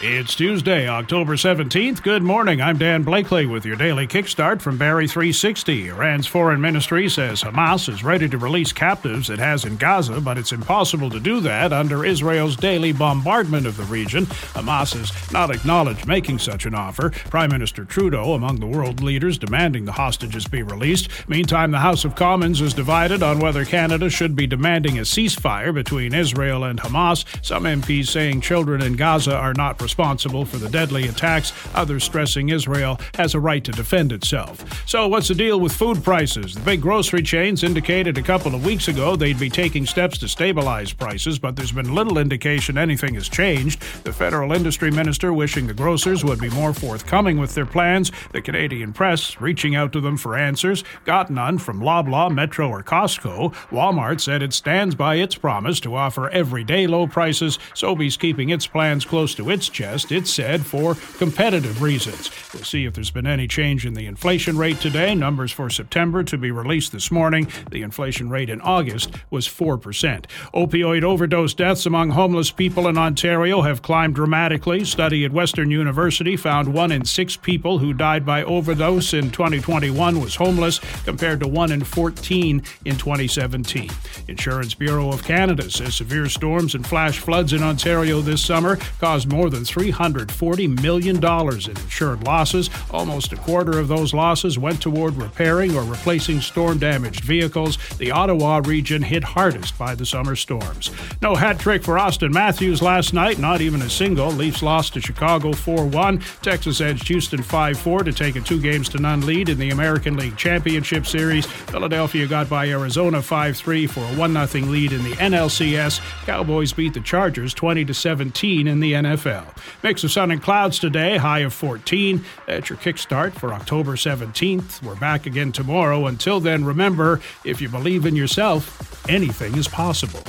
It's Tuesday, October 17th. Good morning. I'm Dan Blakely with your daily kickstart from Barrie 360. Iran's foreign ministry says Hamas is ready to release captives it has in Gaza, but it's impossible to do that under Israel's daily bombardment of the region. Hamas has not acknowledged making such an offer. Prime Minister Trudeau among the world leaders demanding the hostages be released. Meantime, the House of Commons is divided on whether Canada should be demanding a ceasefire between Israel and Hamas. Some MPs saying children in Gaza are not responsible for the deadly attacks, others stressing Israel has a right to defend itself. So, what's the deal with food prices? The big grocery chains indicated a couple of weeks ago they'd be taking steps to stabilize prices, but there's been little indication anything has changed. The federal industry minister wishing the grocers would be more forthcoming with their plans. The Canadian press reaching out to them for answers, got none from Loblaw, Metro, or Costco. Walmart said it stands by its promise to offer everyday low prices. Sobeys keeping its plans close to its chest, it said, for competitive reasons. We'll see if there's been any change in the inflation rate today. Numbers for September to be released this morning. The inflation rate in August was 4%. Opioid overdose deaths among homeless people in Ontario have climbed dramatically. Study at Western University found one in six people who died by overdose in 2021 was homeless, compared to one in 14 in 2017. Insurance Bureau of Canada says severe storms and flash floods in Ontario this summer caused more than $340 million in insured losses. Almost a quarter of those losses went toward repairing or replacing storm damaged vehicles. The Ottawa region hit hardest by the summer storms. No hat trick for Auston Matthews last night, not even a single. Leafs lost to Chicago 4 1. Texas edged Houston 5 4 to take a two games to none lead in the American League Championship Series. Philadelphia got by Arizona 5 3 for a 1 0 lead in the NLCS. Cowboys beat the Chargers 20 17 in the NFL. Mix of sun and clouds today, high of 14. That's your kickstart for October 17th. We're back again tomorrow. Until then, remember if you believe in yourself, anything is possible.